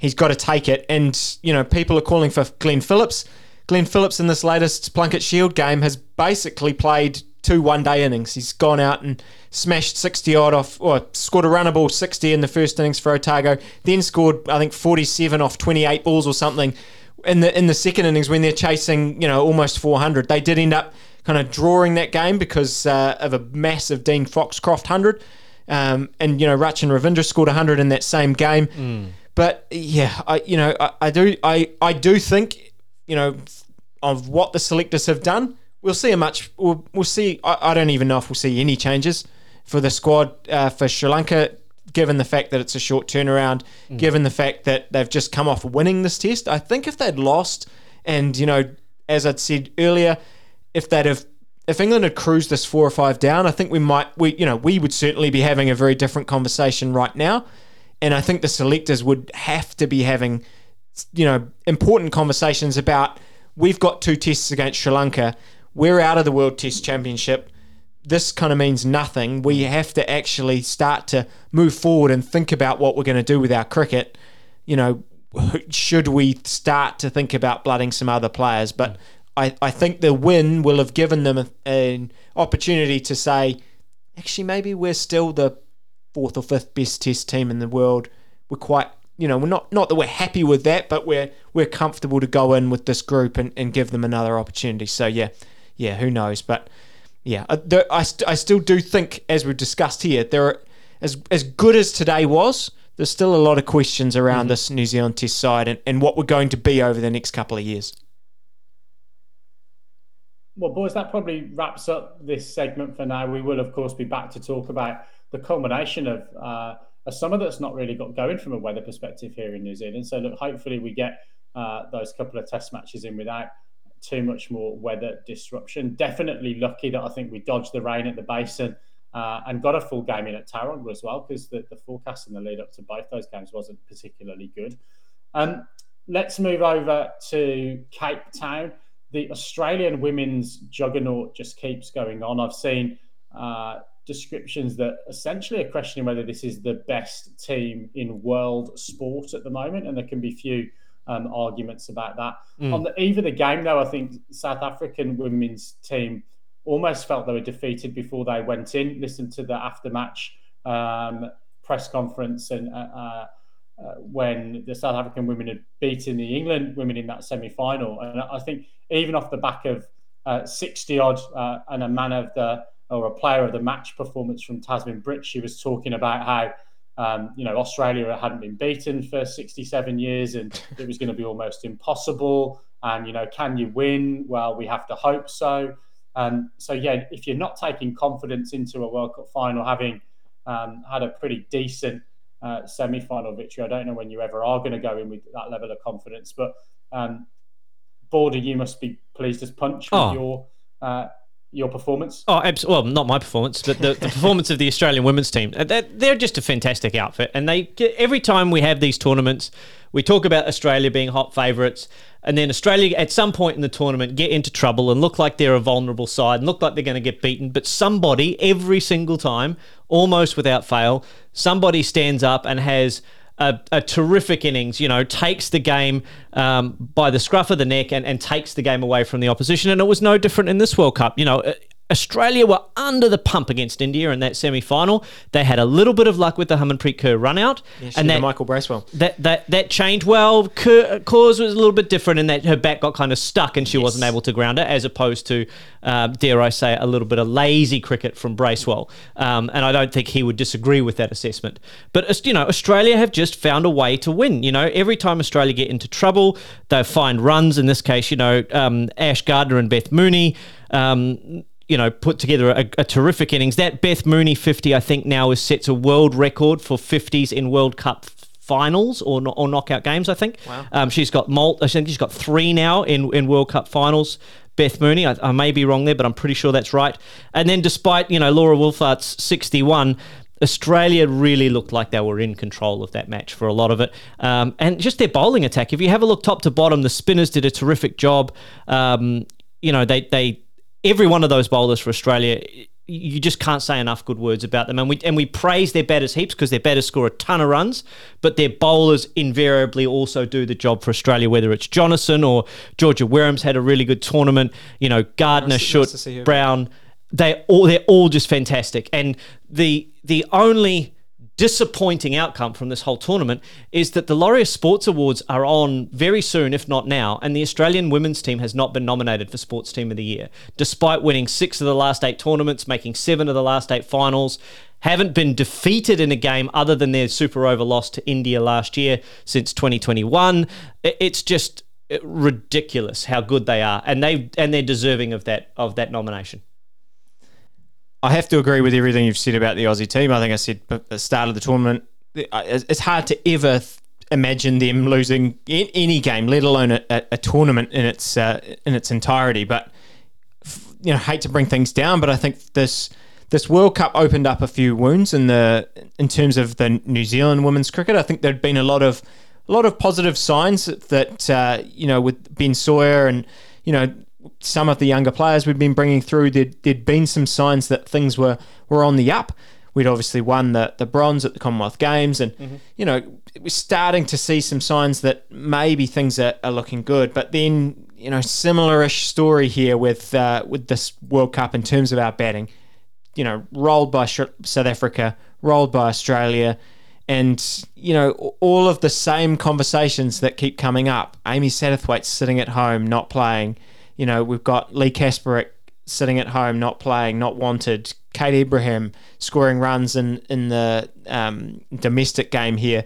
He's got to take it, and you know people are calling for Glenn Phillips. Glenn Phillips in this latest Plunket Shield game has basically played two one-day innings. He's gone out and smashed sixty odd off, or scored a runnable sixty in the first innings for Otago, then scored I think forty-seven off twenty-eight balls or something in the in the second innings when they're chasing you know almost four hundred. They did end up kind of drawing that game because uh, of a massive Dean Foxcroft 100. Um, and, you know, Rachin Ravindra scored 100 in that same game. But, yeah, I, you know, I, I do I, I do think, you know, of what the selectors have done, we'll see a much, we'll, we'll see, I, I don't even know if we'll see any changes for the squad uh, for Sri Lanka, given the fact that it's a short turnaround, given the fact that they've just come off winning this test. I think if they'd lost, and, you know, as I'd said earlier, if they'd have if England had cruised this four or five down, I think we might we you know we would certainly be having a very different conversation right now, and I think the selectors would have to be having you know important conversations about we've got two tests against Sri Lanka, we're out of the World Test Championship. This kind of means nothing. We have to actually start to move forward and think about what we're going to do with our cricket. You know, should we start to think about blooding some other players? But I, I think the win will have given them a, an opportunity to say, actually, maybe we're still the fourth or fifth best test team in the world. We're quite, you know, we're not not that we're happy with that, but we're we're comfortable to go in with this group and, and give them another opportunity. So yeah, yeah, who knows? But yeah, uh, I, there, I, st- I still do think, as we've discussed here, there are as as good as today was. There's still a lot of questions around mm-hmm. this New Zealand Test side and, and what we're going to be over the next couple of years. Well, boys, that probably wraps up this segment for now. We will, of course, be back to talk about the culmination of uh, a summer that's not really got going from a weather perspective here in New Zealand. So, look, hopefully, we get uh, those couple of test matches in without too much more weather disruption. Definitely lucky that I think we dodged the rain at the basin uh, and got a full game in at Tauranga as well, because the, the forecast in the lead up to both those games wasn't particularly good. Um, let's move over to Cape Town. The Australian women's juggernaut just keeps going on. I've seen uh, descriptions that essentially are questioning whether this is the best team in world sport at the moment, and there can be few um, arguments about that. On the eve of the game, though, I think South African women's team almost felt they were defeated before they went in. Listened to the after-match um, press conference and. Uh, uh, uh, when the South African women had beaten the England women in that semi final. And I think even off the back of uh, 60 odd uh, and a man of the or a player of the match performance from Tazmin Brits, she was talking about how. Um, you know, Australia hadn't been beaten for 67 years and it was going to be almost impossible. And, you know, can you win? Well, we have to hope so. Um, so, yeah, if you're not taking confidence into a World Cup final, having um, had a pretty decent uh, semi-final victory. I don't know when you ever are going to go in with that level of confidence, but um, Border, you must be pleased as punch with Oh. your uh, your performance. Oh, abs- well, not my performance, but the, the performance of the Australian women's team. Uh, They're, they're just a fantastic outfit, and they every time we have these tournaments, we talk about Australia being hot favourites. and then Australia at some point in the tournament get into trouble and look like they're a vulnerable side and look like they're going to get beaten. But somebody, every single time, almost without fail, somebody stands up and has a, a, terrific innings, you know, takes the game um, by the scruff of the neck and, and takes the game away from the opposition. And it was no different in this World Cup. You know, Australia were under the pump against India in that semi final. They had a little bit of luck with the Harmanpreet Kaur run out. Yeah, and that, Michael Bracewell. That, that, that changed. Well, Kaur's was a little bit different in that her back got kind of stuck and she yes. wasn't able to ground it, as opposed to, uh, dare I say, a little bit of lazy cricket from Bracewell. Um, and I don't think he would disagree with that assessment. But, you know, Australia have just found a way to win. You know, every time Australia get into trouble, they find runs. In this case, you know, um, Ash Gardner and Beth Mooney. Um, you know, put together a, a, terrific innings. That Beth Mooney 50, I think, now is sets a world record for 50s in World Cup finals or, or knockout games, I think. Wow. Um, she's got mult, I think she's got three now in, in World Cup finals. Beth Mooney, I, I may be wrong there, but I'm pretty sure that's right. And then despite, you know, Laura Wolvaardt's 61, Australia really looked like they were in control of that match for a lot of it. Um, and just their bowling attack. If you have a look top to bottom, the spinners did a terrific job. Um, you know, they, they every one of those bowlers for Australia, you just can't say enough good words about them. And we and we praise their batters heaps because their batters score a ton of runs, but their bowlers invariably also do the job for Australia. Whether it's Jonassen or Georgia Warehams had a really good tournament. You know, Gardner, nice, Schutt, nice Brown, they all they're all just fantastic. And the the only disappointing outcome from this whole tournament is that the Laureus Sports Awards are on very soon, if not now, and the Australian women's team has not been nominated for Sports Team of the Year, despite winning six of the last eight tournaments, making seven of the last eight finals. Haven't been defeated in a game other than their super over loss to India last year since 2021. It's just uh, ridiculous how good they are, and they and they're deserving of that of that nomination. I have to agree with everything you've said about the Aussie team. I think I said at the start of the tournament, it's hard to ever imagine them losing any game, let alone a, a tournament in its uh, in its entirety. But you know, hate to bring things down, but I think this this World Cup opened up a few wounds in the in terms of the New Zealand women's cricket. I think there'd been a lot of a lot of positive signs that uh, you know with Ben Sawyer and you know some of the younger players we've been bringing through, there'd, there'd been some signs that things were, were on the up. We'd obviously won the, the bronze at the Commonwealth Games, and mm-hmm. you know we're starting to see some signs that maybe things are, are looking good. But then you know similar-ish story here with uh, with this World Cup in terms of our batting. You know, rolled by South Africa, rolled by Australia, and you know all of the same conversations that keep coming up. Amy Satterthwaite's sitting at home, not playing you know, we've got Leigh Kasperek sitting at home, not playing, not wanted. Kate Ebrahim scoring runs in in the um, domestic game here,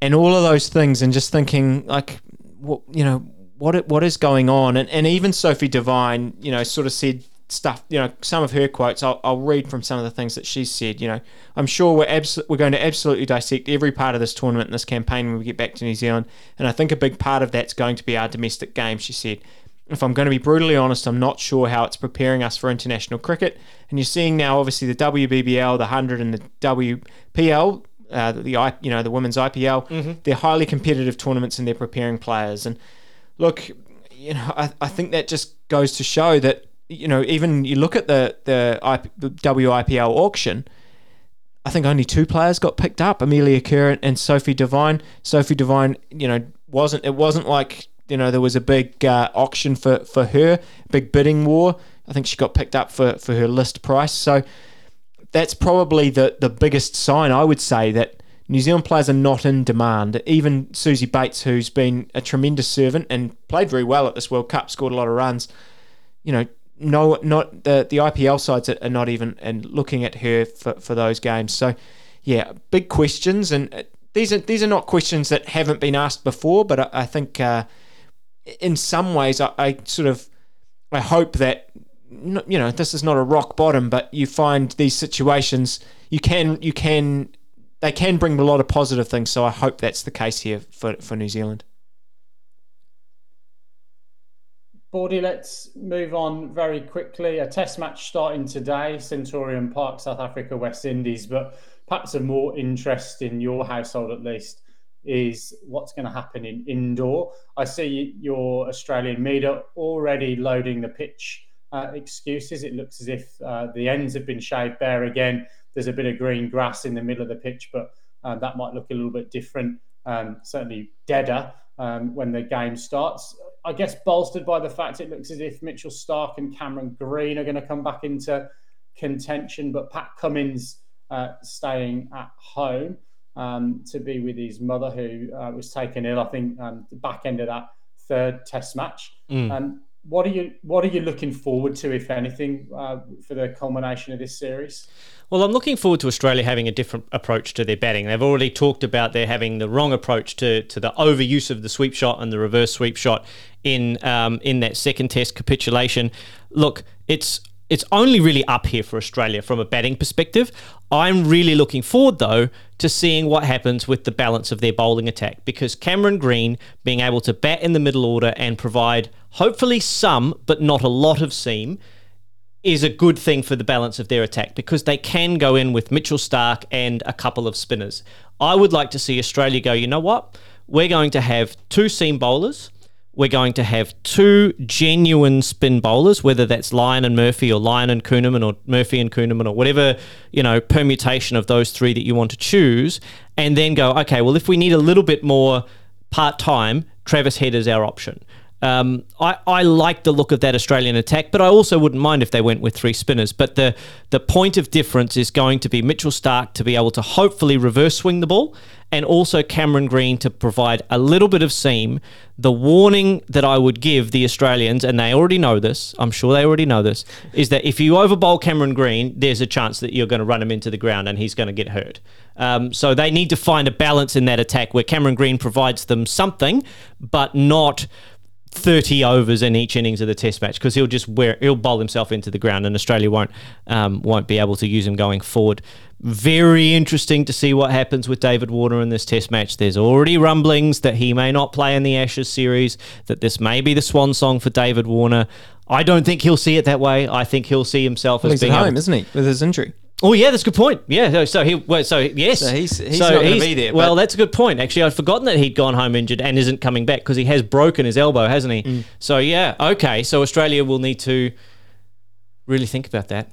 and all of those things, and just thinking like, what you know, what what is going on? And and even Sophie Devine, you know, sort of said stuff. You know, some of her quotes. I'll, I'll read from some of the things that she said. You know, I'm sure we're we're going to absolutely dissect every part of this tournament and this campaign when we get back to New Zealand, and I think a big part of that's going to be our domestic game. She said if I'm going to be brutally honest, I'm not sure how it's preparing us for international cricket. And you're seeing now, obviously, the WBBL, the hundred, and the WPL, uh, the you know the women's IPL. Mm-hmm. They're highly competitive tournaments, and they're preparing players. And look, you know, I, I think that just goes to show that you know even you look at the the, IP, the WIPL auction. I think only two players got picked up: Amelia Kerr and Sophie Devine. Sophie Devine, you know, wasn't it wasn't like you know there was a big uh, auction for for her, big bidding war. I think she got picked up for for her list price. So that's probably the the biggest sign I would say that New Zealand players are not in demand. Even Suzie Bates, who's been a tremendous servant and played very well at this World Cup, scored a lot of runs. You know, no, not the the IPL sides are not even and looking at her for, for those games. So, yeah, big questions, and uh, these are these are not questions that haven't been asked before. But I, I think uh, in some ways, I, I sort of I hope that you know this is not a rock bottom, but you find these situations you can you can they can bring a lot of positive things. So I hope that's the case here for for New Zealand. Bordy, let's move on very quickly. A test match starting today, Centurion Park, South Africa, West Indies, but perhaps of more interest in your household at least is what's going to happen in Indore. I see your Australian media already loading the pitch uh, excuses. It looks as if uh, the ends have been shaved bare again. There's a bit of green grass in the middle of the pitch, but uh, that might look a little bit different. Um, certainly deader um, when the game starts. I guess bolstered by the fact it looks as if Mitchell Starc and Cameron Green are going to come back into contention, but Pat Cummins uh, staying at home um, to be with his mother, who uh, was taken ill. I think um, the back end of that third Test match. Mm. Um, what are you What are you looking forward to, if anything, uh, for the culmination of this series? Well, I'm looking forward to Australia having a different approach to their batting. They've already talked about their having the wrong approach to, to the overuse of the sweep shot and the reverse sweep shot in um, in that second Test capitulation. Look, it's it's only really up here for Australia from a batting perspective. I'm really looking forward, though, to seeing what happens with the balance of their bowling attack because Cameron Green being able to bat in the middle order and provide hopefully some, but not a lot of seam is a good thing for the balance of their attack because they can go in with Mitchell Starc and a couple of spinners. I would like to see Australia go, you know what? We're going to have two seam bowlers we're going to have two genuine spin bowlers, whether that's Lyon and Murphy or Lyon and Kuhnemann or Murphy and Kuhnemann or whatever, you know, permutation of those three that you want to choose, and then go, okay, well, if we need a little bit more part time, Travis Head is our option. Um, I, I like the look of that Australian attack, but I also wouldn't mind if they went with three spinners. But the the point of difference is going to be Mitchell Starc to be able to hopefully reverse swing the ball, and also Cameron Green to provide a little bit of seam. The warning that I would give the Australians, and they already know this, I'm sure they already know this, is that if you overbowl Cameron Green, there's a chance that you're going to run him into the ground and he's going to get hurt. Um, so they need to find a balance in that attack where Cameron Green provides them something, but not 30 overs in each innings of the test match because he'll just wear he'll bowl himself into the ground and Australia won't um, won't be able to use him going forward. Very interesting to see what happens with David Warner in this test match. There's already rumblings that he may not play in the Ashes series, that this may be the swan song for David Warner. I don't think he'll see it that way. I think he'll see himself well, as being at home, isn't he, with his injury? Oh yeah, that's a good point. Yeah, so he, well, so yes, so he's, he's so not going to be there. Well, that's a good point. Actually, I'd forgotten that he'd gone home injured and isn't coming back because he has broken his elbow, hasn't he? Mm. So yeah, okay. So Australia will need to really think about that.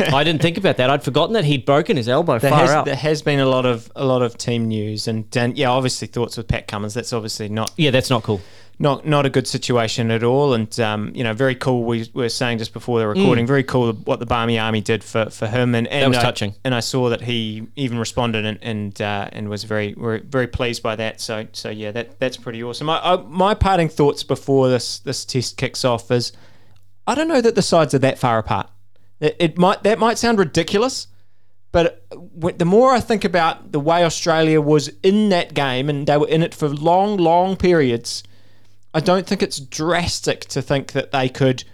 I didn't think about that. I'd forgotten that he'd broken his elbow there far has, out. There has been a lot of a lot of team news and, and yeah, obviously thoughts with Pat Cummins. That's obviously not. Yeah, that's not cool not not a good situation at all. And um, you know, very cool. We were saying just before the recording, mm. very cool what the Barmy Army did for, for him. And, and that was I, touching. And I saw that he even responded and and, uh, and was very, very very pleased by that. So so yeah, that that's pretty awesome. I, I, my parting thoughts before this this test kicks off is, I don't know that the sides are that far apart. It, it might that might sound ridiculous. But the more I think about the way Australia was in that game, and they were in it for long, long periods, I don't think it's drastic to think that they could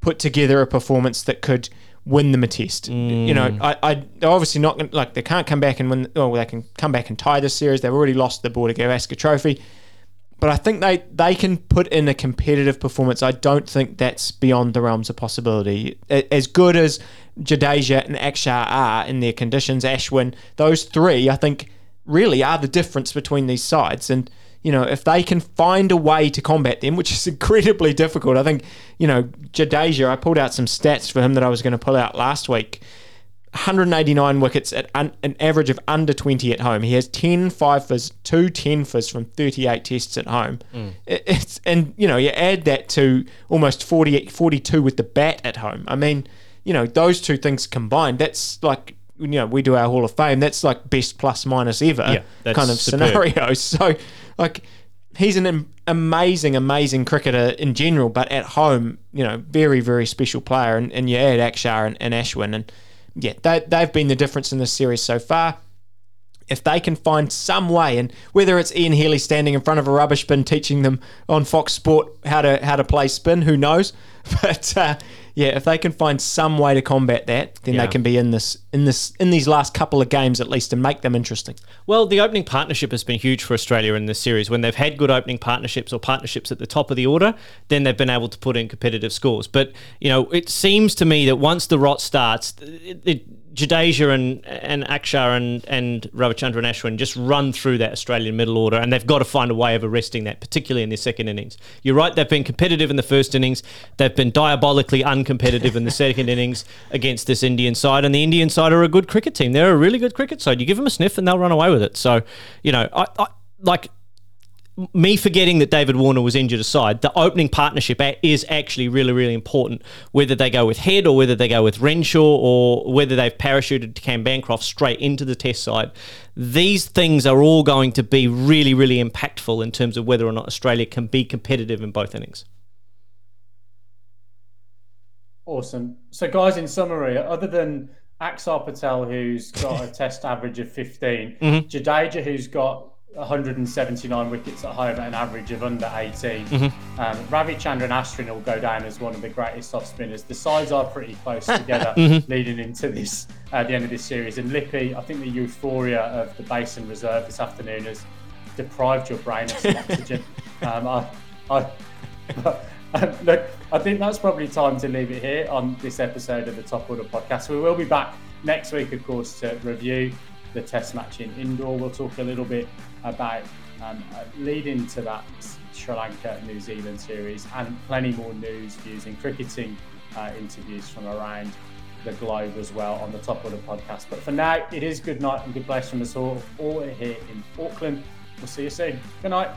put together a performance that could win them a test. Mm. You know, mm. I, I they're obviously not gonna, like they can't come back and win. Oh, they can come back and tie this series. They've already lost the Border Gavaskar Trophy, but I think they they can put in a competitive performance. I don't think that's beyond the realms of possibility. As good as Jadeja and Akshar are in their conditions, Ashwin, those three, I think, really are the difference between these sides and you know, if they can find a way to combat them, which is incredibly difficult. I think, you know, Jadeja, I pulled out some stats for him that I was going to pull out last week. 189 wickets at un, an average of under 20 at home. He has 10 fifers, two 10 fers from 38 tests at home. Mm. It's and you know you add that to almost 48, 42 with the bat at home. I mean, you know those two things combined, that's like you know we do our Hall of Fame. That's like best plus minus ever yeah, kind of superb. scenario. So like he's an amazing, amazing cricketer in general, but at home, you know, very, very special player. And, and you add Akshar and, and Ashwin, and yeah, they, they've been the difference in this series so far. If they can find some way, and whether it's Ian Healy standing in front of a rubbish bin teaching them on Fox Sport how to how to play spin, who knows? But uh, yeah, if they can find some way to combat that, then yeah. they can be in this in this in these last couple of games at least and make them interesting. Well, the opening partnership has been huge for Australia in this series. When they've had good opening partnerships or partnerships at the top of the order, then they've been able to put in competitive scores. But you know, it seems to me that once the rot starts, it, it Jadeja and and Akshar and and Ravichandran Ashwin just run through that Australian middle order, and they've got to find a way of arresting that, particularly in their second innings. You're right; they've been competitive in the first innings. They've been diabolically uncompetitive in the second innings against this Indian side, and the Indian side are a good cricket team. They're a really good cricket side. You give them a sniff, and they'll run away with it. So, you know, I, I like me forgetting that David Warner was injured aside, the opening partnership is actually really, really important. Whether they go with Head or whether they go with Renshaw or whether they've parachuted Cam Bancroft straight into the test side, these things are all going to be really, really impactful in terms of whether or not Australia can be competitive in both innings. Awesome. So, guys, in summary, other than Axar Patel, who's got a test average of 15, mm-hmm. Jadeja, who's got 179 wickets at home at an average of under 18. Mm-hmm. Um, Ravichandran Ashwin will go down as one of the greatest off spinners. The sides are pretty close together mm-hmm. leading into this uh, the end of this series. And Lippy, I think the euphoria of the Basin Reserve this afternoon has deprived your brain of some oxygen. Um, I, I, um, look, I think that's probably time to leave it here on this episode of the Top Order podcast. We will be back next week, of course, to review the test match in Indore. We'll talk a little bit about um, leading to that Sri Lanka New Zealand series and plenty more news, views, and cricketing uh, interviews from around the globe as well on the Top Order podcast. But for now, it is good night and good bless from us all, all here in Auckland. We'll see you soon. Good night.